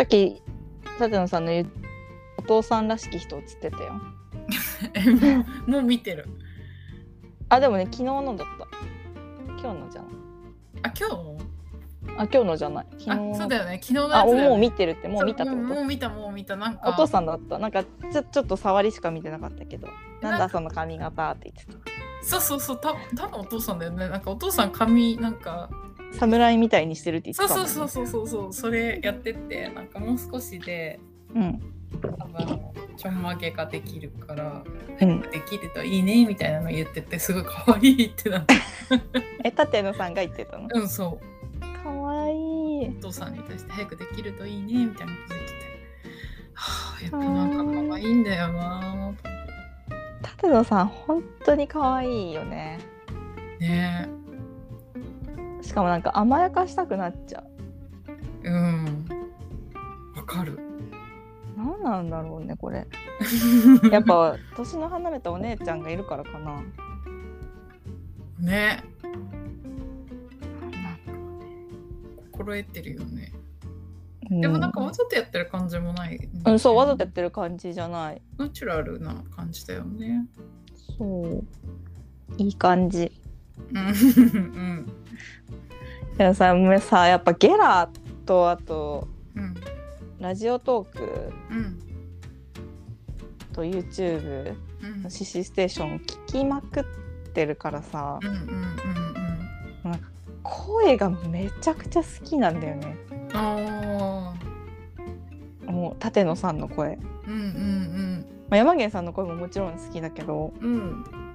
さっき舘野さんの言うお父さんらしき人映ってたよ。えもうもう見てる。あでもね昨日のだった。今日のじゃない。あ今日？あ今日のじゃない。昨日そうだよね。昨日のやあもう見てるって。もう見たってこと？もう見たもう見た。なんか。お父さんだった？なんかちょちょっと触りしか見てなかったけど。なんだその髪型って言ってそうそうそう。た多分お父さんだよね。なんかお父さん髪なんかた侍みたいにしてるって言ってたもん、そうそうそうそうそうそうそれやってってなんかもう少しでうん。多分ちょんまげができるからうん。できるといいねみたいなの言っててすごい可愛いってなって。え舘野さんが言ってたの？うんそう。かわい。いお父さんに対して早くできるといいねみたいなこと言ってて。はあやっぱなんか可愛いんだよな舘野さん本当に可愛いよね。ねしかもなんか甘やかしたくなっちゃう。えうん。わかる。何なんだろうねこれ。やっぱ年の離れたお姉ちゃんがいるからかな。ね。心得てるよね。うねでもなんかわざとやってる感じもない、うん、そうわざとやってる感じじゃない。ナチュラルな感じだよね。そう。いい感じ。うん。うんでもさもうさやっぱゲラとあとうん。ラジオトークうんと YouTube うん。の CC ステーション聞きまくってるからさうんうんうん声がめちゃくちゃ好きなんだよね。もう舘野さんの声、うんうんまあ、山源さんの声ももちろん好きだけどうんうん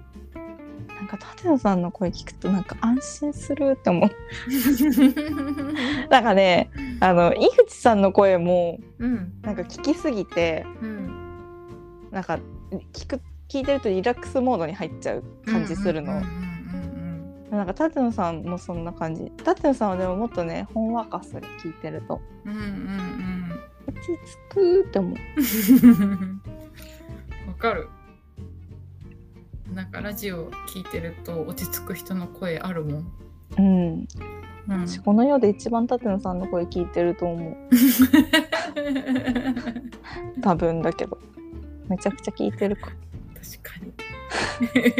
なんか舘野さんの声聞くとなんか安心するって思う。なんかねあの井口さんの声もうん。なんか聞きすぎてうん。なんか聞く聞いてるとリラックスモードに入っちゃう感じするの、なんか舘野さんもそんな感じ。舘野さんはでももっとねほんわかする聞いてると。うんうんうん。落ち着くって思う。う んわかるなんかラジオ聞いてると落ち着く人の声あるもん、うん。うん、私この世で一番舘野さんの声聞いてると思う。多分だけど。めちゃくちゃ聞いてるか。確かに。めっ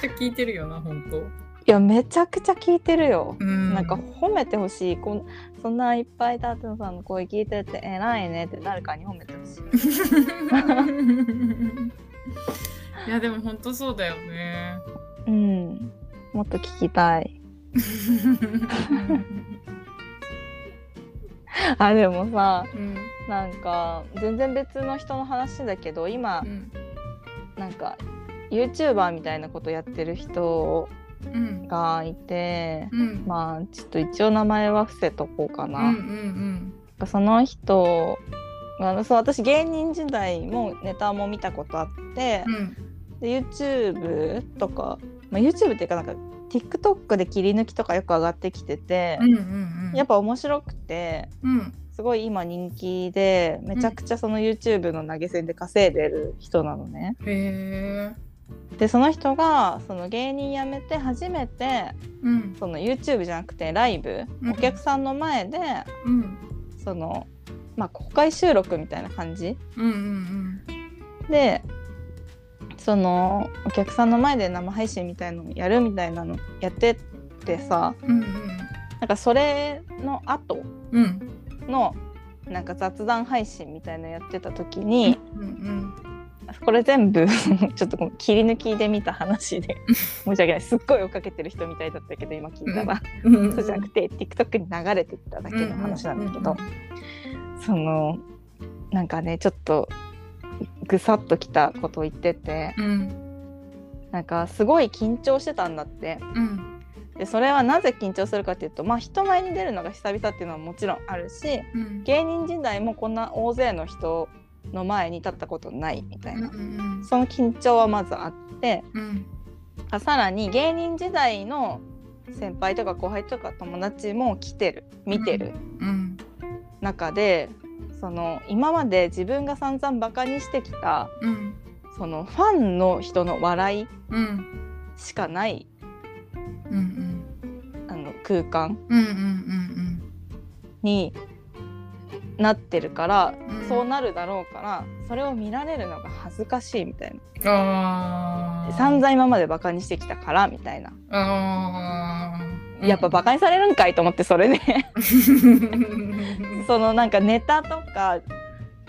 ちゃ聞いてるよな本当。いやめちゃくちゃ聞いてるよ、うん。なんか褒めてほしい。こんそんないっぱい舘野さんの声聞いてて偉いねって誰かに褒めてほしい いやでも本当そうだよね。うん。もっと聞きたい。あでもさうん。なんか全然別の人の話だけど今うん。なんか YouTuber みたいなことやってる人うん。がいてうん。まあちょっと一応名前は伏せとこうかな、うんうんその人がそう私芸人時代もネタも見たことあってう、ん。で YouTube とか、まあ、YouTube っていうかなんか TikTok で切り抜きとかよく上がってきてて、うんうんうん。やっぱ面白くてうん。すごい今人気でめちゃくちゃその YouTube の投げ銭で稼いでる人なのね。へえでその人がその芸人辞めて初めてうん。その YouTube じゃなくてライブ、うん。お客さんの前でうん。その、まあ、公開収録みたいな感じ？うんうんでそのお客さんの前で生配信みたいのをやるみたいなのやってってさうんうん。なんかそれの後うん。のなんか雑談配信みたいなのやってた時に、うんうんこれ全部 ちょっと切り抜きで見た話で 申し訳ない。すっごい追っかけてる人みたいだったけど今聞いたら、うんそうじゃなくて TikTok に流れてっただけの話なんだけど、そのなんかねちょっとぐさっときたことを言っててうん。なんかすごい緊張してたんだって。うん。でそれはなぜ緊張するかっていうとまあ人前に出るのが久々っていうのはもちろんあるしうん。芸人時代もこんな大勢の人の前に立ったことないみたいな、うんその緊張はまずあってうん。あさらに芸人時代の先輩とか後輩とか友達も来てる見てる。うん中で、その今まで自分が散々バカにしてきたうん。そのファンの人の笑いうんしかないうん。あの空間になってるから、うん。そうなるだろうからそれを見られるのが恥ずかしいみたいな。散々今までバカにしてきたからみたいな。やっぱバカにされるんかいと思ってそれで。う んそのなんかネタとか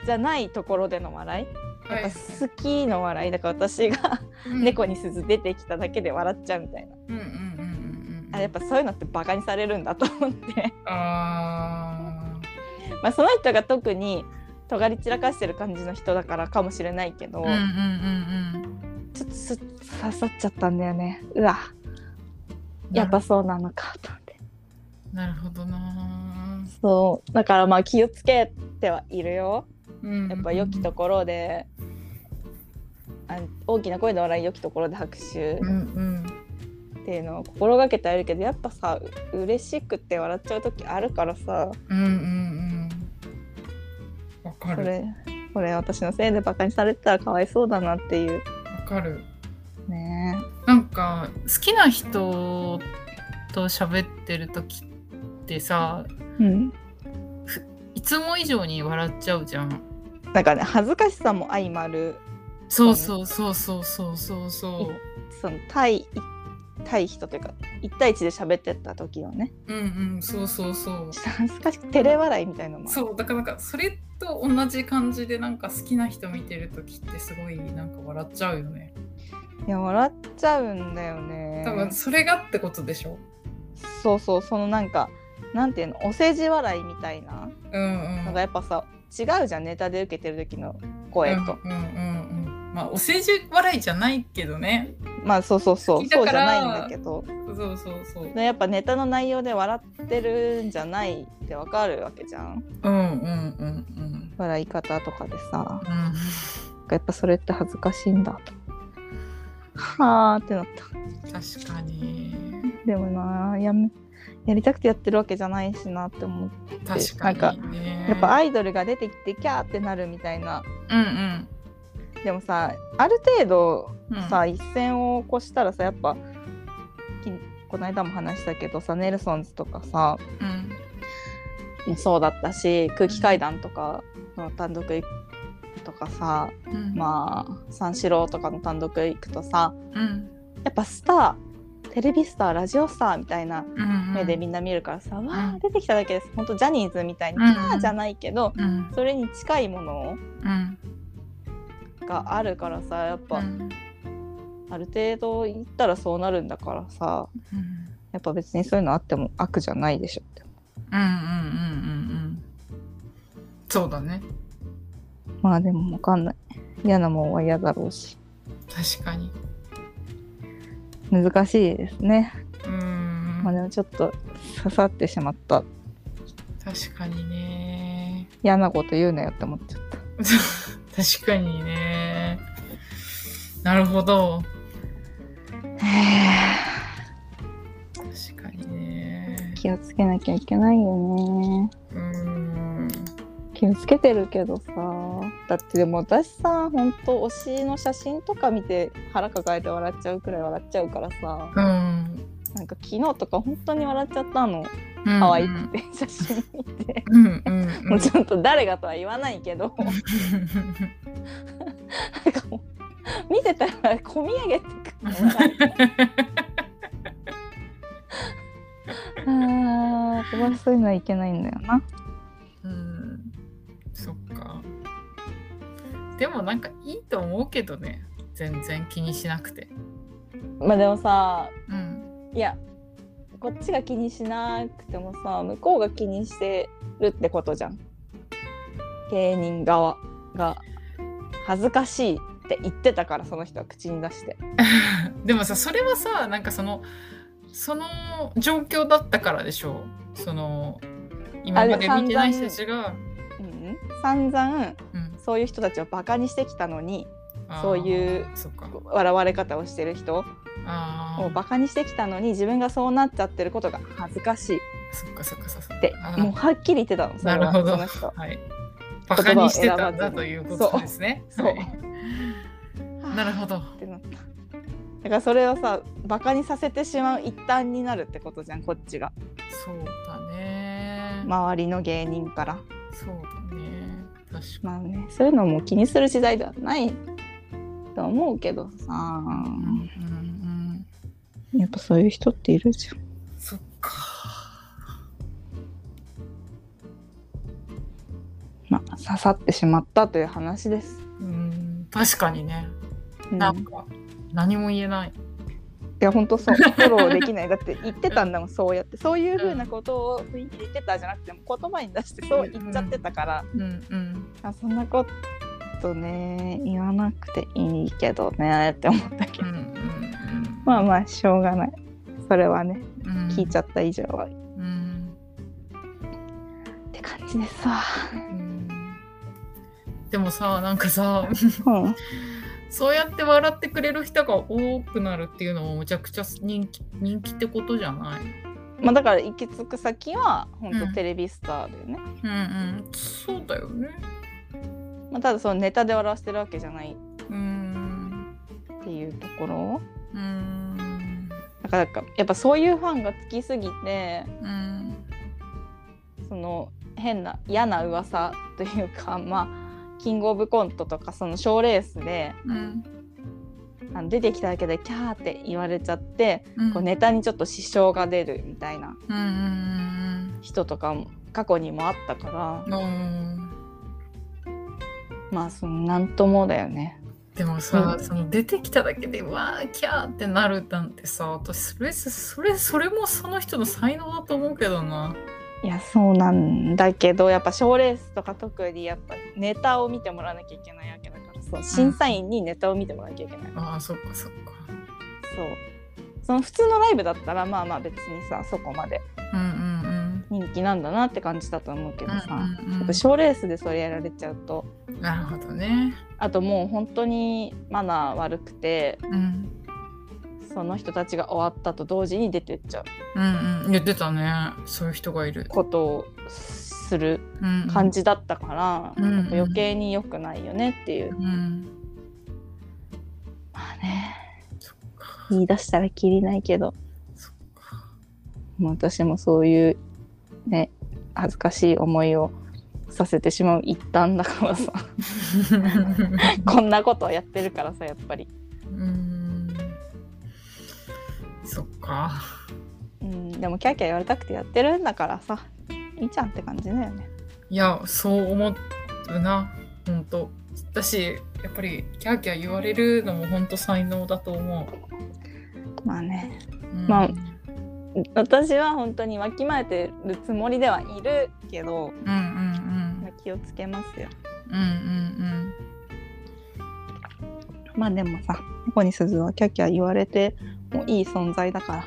じゃないところでの笑い？やっぱ好きの笑い？だから私が猫に鈴出てきただけで笑っちゃうみたいな。うんうんうんうんうん。あやっぱそういうのってバカにされるんだと思って。あ まあその人が特に尖り散らかしてる感じの人だからかもしれないけど、ーうんうんうん。ちょっと刺さっちゃったんだよね。うわ。うんやっぱそうなのかと思って。なるほどなそう。だからまあ気をつけてはいるよ。うん。やっぱ良きところで、あ大きな声で笑い良きところで拍手。っていうのを心がけてはいるけどやっぱさう嬉しくて笑っちゃう時あるからさ。うんうんうん。わかる。これこれ私のせいでバカにされてたらかわいそうだなっていう。わかる。ね。なんか好きな人と喋ってる時ってさうん。いつも以上に笑っちゃうじゃん。なんかね恥ずかしさも相まる。そうそうそうそうそうそうそう。その対対人というか1対1で喋ってた時のね。うんうんそうそうそう。恥ずかしく照れ笑いみたいなのも。そうだからなんかそれと同じ感じでなんか好きな人見てる時ってすごいなんか笑っちゃうよね。いや笑っちゃうんだよね。多分それがってことでしょ？そうそうそのなんかなんていうの？お世辞笑いみたいな？うんうん。のがやっぱさ違うじゃんネタで受けてる時の声と、うんうんうんうん。まあお世辞笑いじゃないけどね。まあそうそうそう。そうじゃないんだけど。そうそうそうでやっぱネタの内容で笑ってるんじゃないってわかるわけじゃん。うんうんうん笑い方とかでさ。うん。うんやっぱそれって恥ずかしいんだ。とはあってなった。確かに。でもなやめやりたくてやってるわけじゃないしなって思って確かにね。やっぱアイドルが出てきてキャーってなるみたいな。うんうん。でもさある程度うん。さ、一線を越したらさやっぱきこの間も話したけどさネルソンズとかさうん。もそうだったし空気階段とかの単独とかさ、うん。まあ三四郎とかの単独行くとさうん。やっぱスターテレビスターラジオスターみたいなうん目でみんな見るからさ、わん。あ出てきただけです。本当ジャニーズみたいにキうん。じゃないけど、うん。それに近いものうん。があるからさやっぱ、うん。ある程度いったらそうなるんだからさうん。やっぱ別にそういうのあっても悪じゃないでしょって。うんうんうんうんうん。そうだね。まあでもわかんない。嫌なもんは嫌だろうし。確かに難しいですね。うん。まあでもちょっと刺さってしまった。確かにね。嫌なこと言うなよって思っちゃった。確かにね。なるほど。確かにね。気をつけなきゃいけないよね。うん。気をつけてるけどさだってでも私さほんと推しの写真とか見て腹抱えて笑っちゃうくらい笑っちゃうからさうんなんか昨日とか本当に笑っちゃったの。可可愛くて写真見て。うんうんうん。もうちょっと誰がとは言わないけど。なんかもう見てたらこみ上げてくる あー飛ばそういうのはいけないんだよなでもなんかいいと思うけどね。全然気にしなくて。まあでもさうん。いやこっちが気にしなくてもさ向こうが気にしてるってことじゃん。芸人側が。恥ずかしいって言ってたからその人は口に出して。でもさそれはさなんかそのその状況だったからでしょう。その今まで見てない人たちが、うん。散々うん、そういう人たちをバカにしてきたのにそういう笑われ方をしてる人をバカにしてきたのに自分がそうなっちゃってることが恥ずかしい。そっかそっかそっか。ってもうはっきり言ってたのそれは。なるほど。その人。はい。バカにしてたんだということですね。そう、はい なるほど。ってなっただからそれをさバカにさせてしまう一端になるってことじゃんこっちが。そうだね、周りの芸人からそうだ確かまあねそういうのも気にする時代ではないと思うけどさ、に。うんうんうん。やっぱそういう人っているじゃん。そっか。まあ刺さってしまったという話です。うん、確かにね。うん、んか、何も言えない。や本当そう。フォローできない。だって言ってたんだもんそうやって。そういう風なことを雰囲気で言ってたじゃなくても言葉に出してそう言っちゃってたから、うんうん。あそんなことね言わなくていいけどねって思ったけど、うんうんまあまあしょうがない。それはねうん。聞いちゃった以上は、っうん。て感じですわ。うん。でもさ、なんかさ、うんそうやって笑ってくれる人が多くなるっていうのもむちゃくちゃ人気人気ってことじゃない？まあだから行き着く先は本うん当テレビスターだよね、うんうん。そうだよね。まあ、ただそのネタで笑わせてるわけじゃないうん。っていうところうん。だからやっぱそういうファンがつきすぎてうん。その変な嫌な噂というかまあキングオブコントとかその賞ーレースでうん。あの出てきただけでキャーって言われちゃって、うん。こうネタにちょっと支障が出るみたいな人とかも過去にもあったからうんうん。まあそのなんともだよね。でもさ、うんその出てきただけでわーキャーってなるなんてさ私それそれそれもその人の才能だと思うけどないやそうなんだけどやっぱ賞ーレースとか特にやっぱネタを見てもらわなきゃいけないわけだからそう審査員にネタを見てもらわなきゃいけない、ああそっかそっか。そう。その普通のライブだったらまあまあ別にさそこまで人気なんだなって感じだと思うけどさ、うんうんうん。やっぱ賞ーレースでそれやられちゃうと。うんなるほどね。あともう本当にマナー悪くてうんその人たちが終わったと同時に出てっちゃう。うんうん。言ってたね。そういう人がいる、ことをするうん、感じだったから、うんやっぱ余計に良くないよねっていう、うん。まあね。言い出したらきりないけど。もう私もそういうね恥ずかしい思いをさせてしまう一端だからさ。こんなことをやってるからさやっぱり、うんそっか。うん、でもキャーキャー言われたくてやってるんだからさ。いいじゃんって感じだよね。いやそう思うな。本当だしやっぱりキャーキャー言われるのも本当才能だと思まあね。う、うん。まあ私は本当にわきまえてるつもりではいるけど、うんうんまあ気をつけますよ。うんうんうん。まあでもさ猫に鈴はキャーキャー言われてもいい存在だから。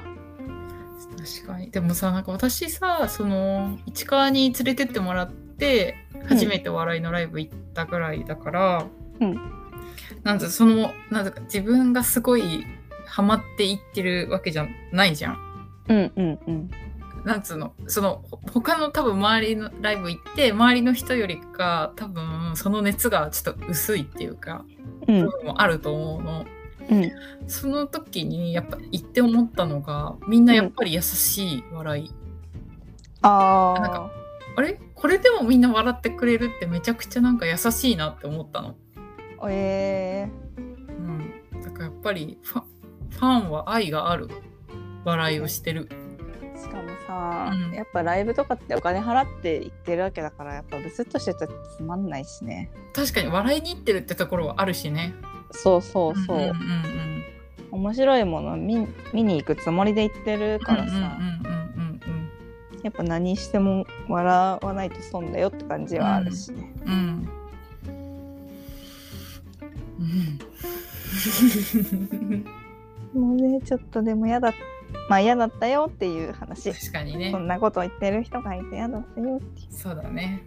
確かに。でもさなんか私さその市川に連れてってもらって初めてお笑いのライブ行ったぐらいだから、うん。なんかそのなんだか自分がすごいハマっていってるわけじゃないじゃん。うんうんうん。なんつうの？そのほ他の多分周りのライブ行って周りの人よりか多分その熱がちょっと薄いっていうかうん。もあると思うの。うんその時にやっぱ行って思ったのがみんなやっぱり優しい笑い。なんあかあれ？これでもみんな笑ってくれるってめちゃくちゃなんか優しいなって思ったの。あえうん。だからやっぱりファファンは愛がある笑いをしてる。ー、しかもさ、うんやっぱライブとかってお金払って行ってるわけだからやっぱブスッとしてたらつまんないしね確かに笑いに行ってるってところはあるしね。そうそうそう、んうんうん面白いもの見見に行くつもりで行ってるからさ、やっぱ何しても笑わないと損だよって感じはあるしね、うんうん。うん。もうねちょっとでも嫌だまあ嫌だったよっていう話確かにねそ。んなこと言ってる人がいて嫌だったよってそうだね。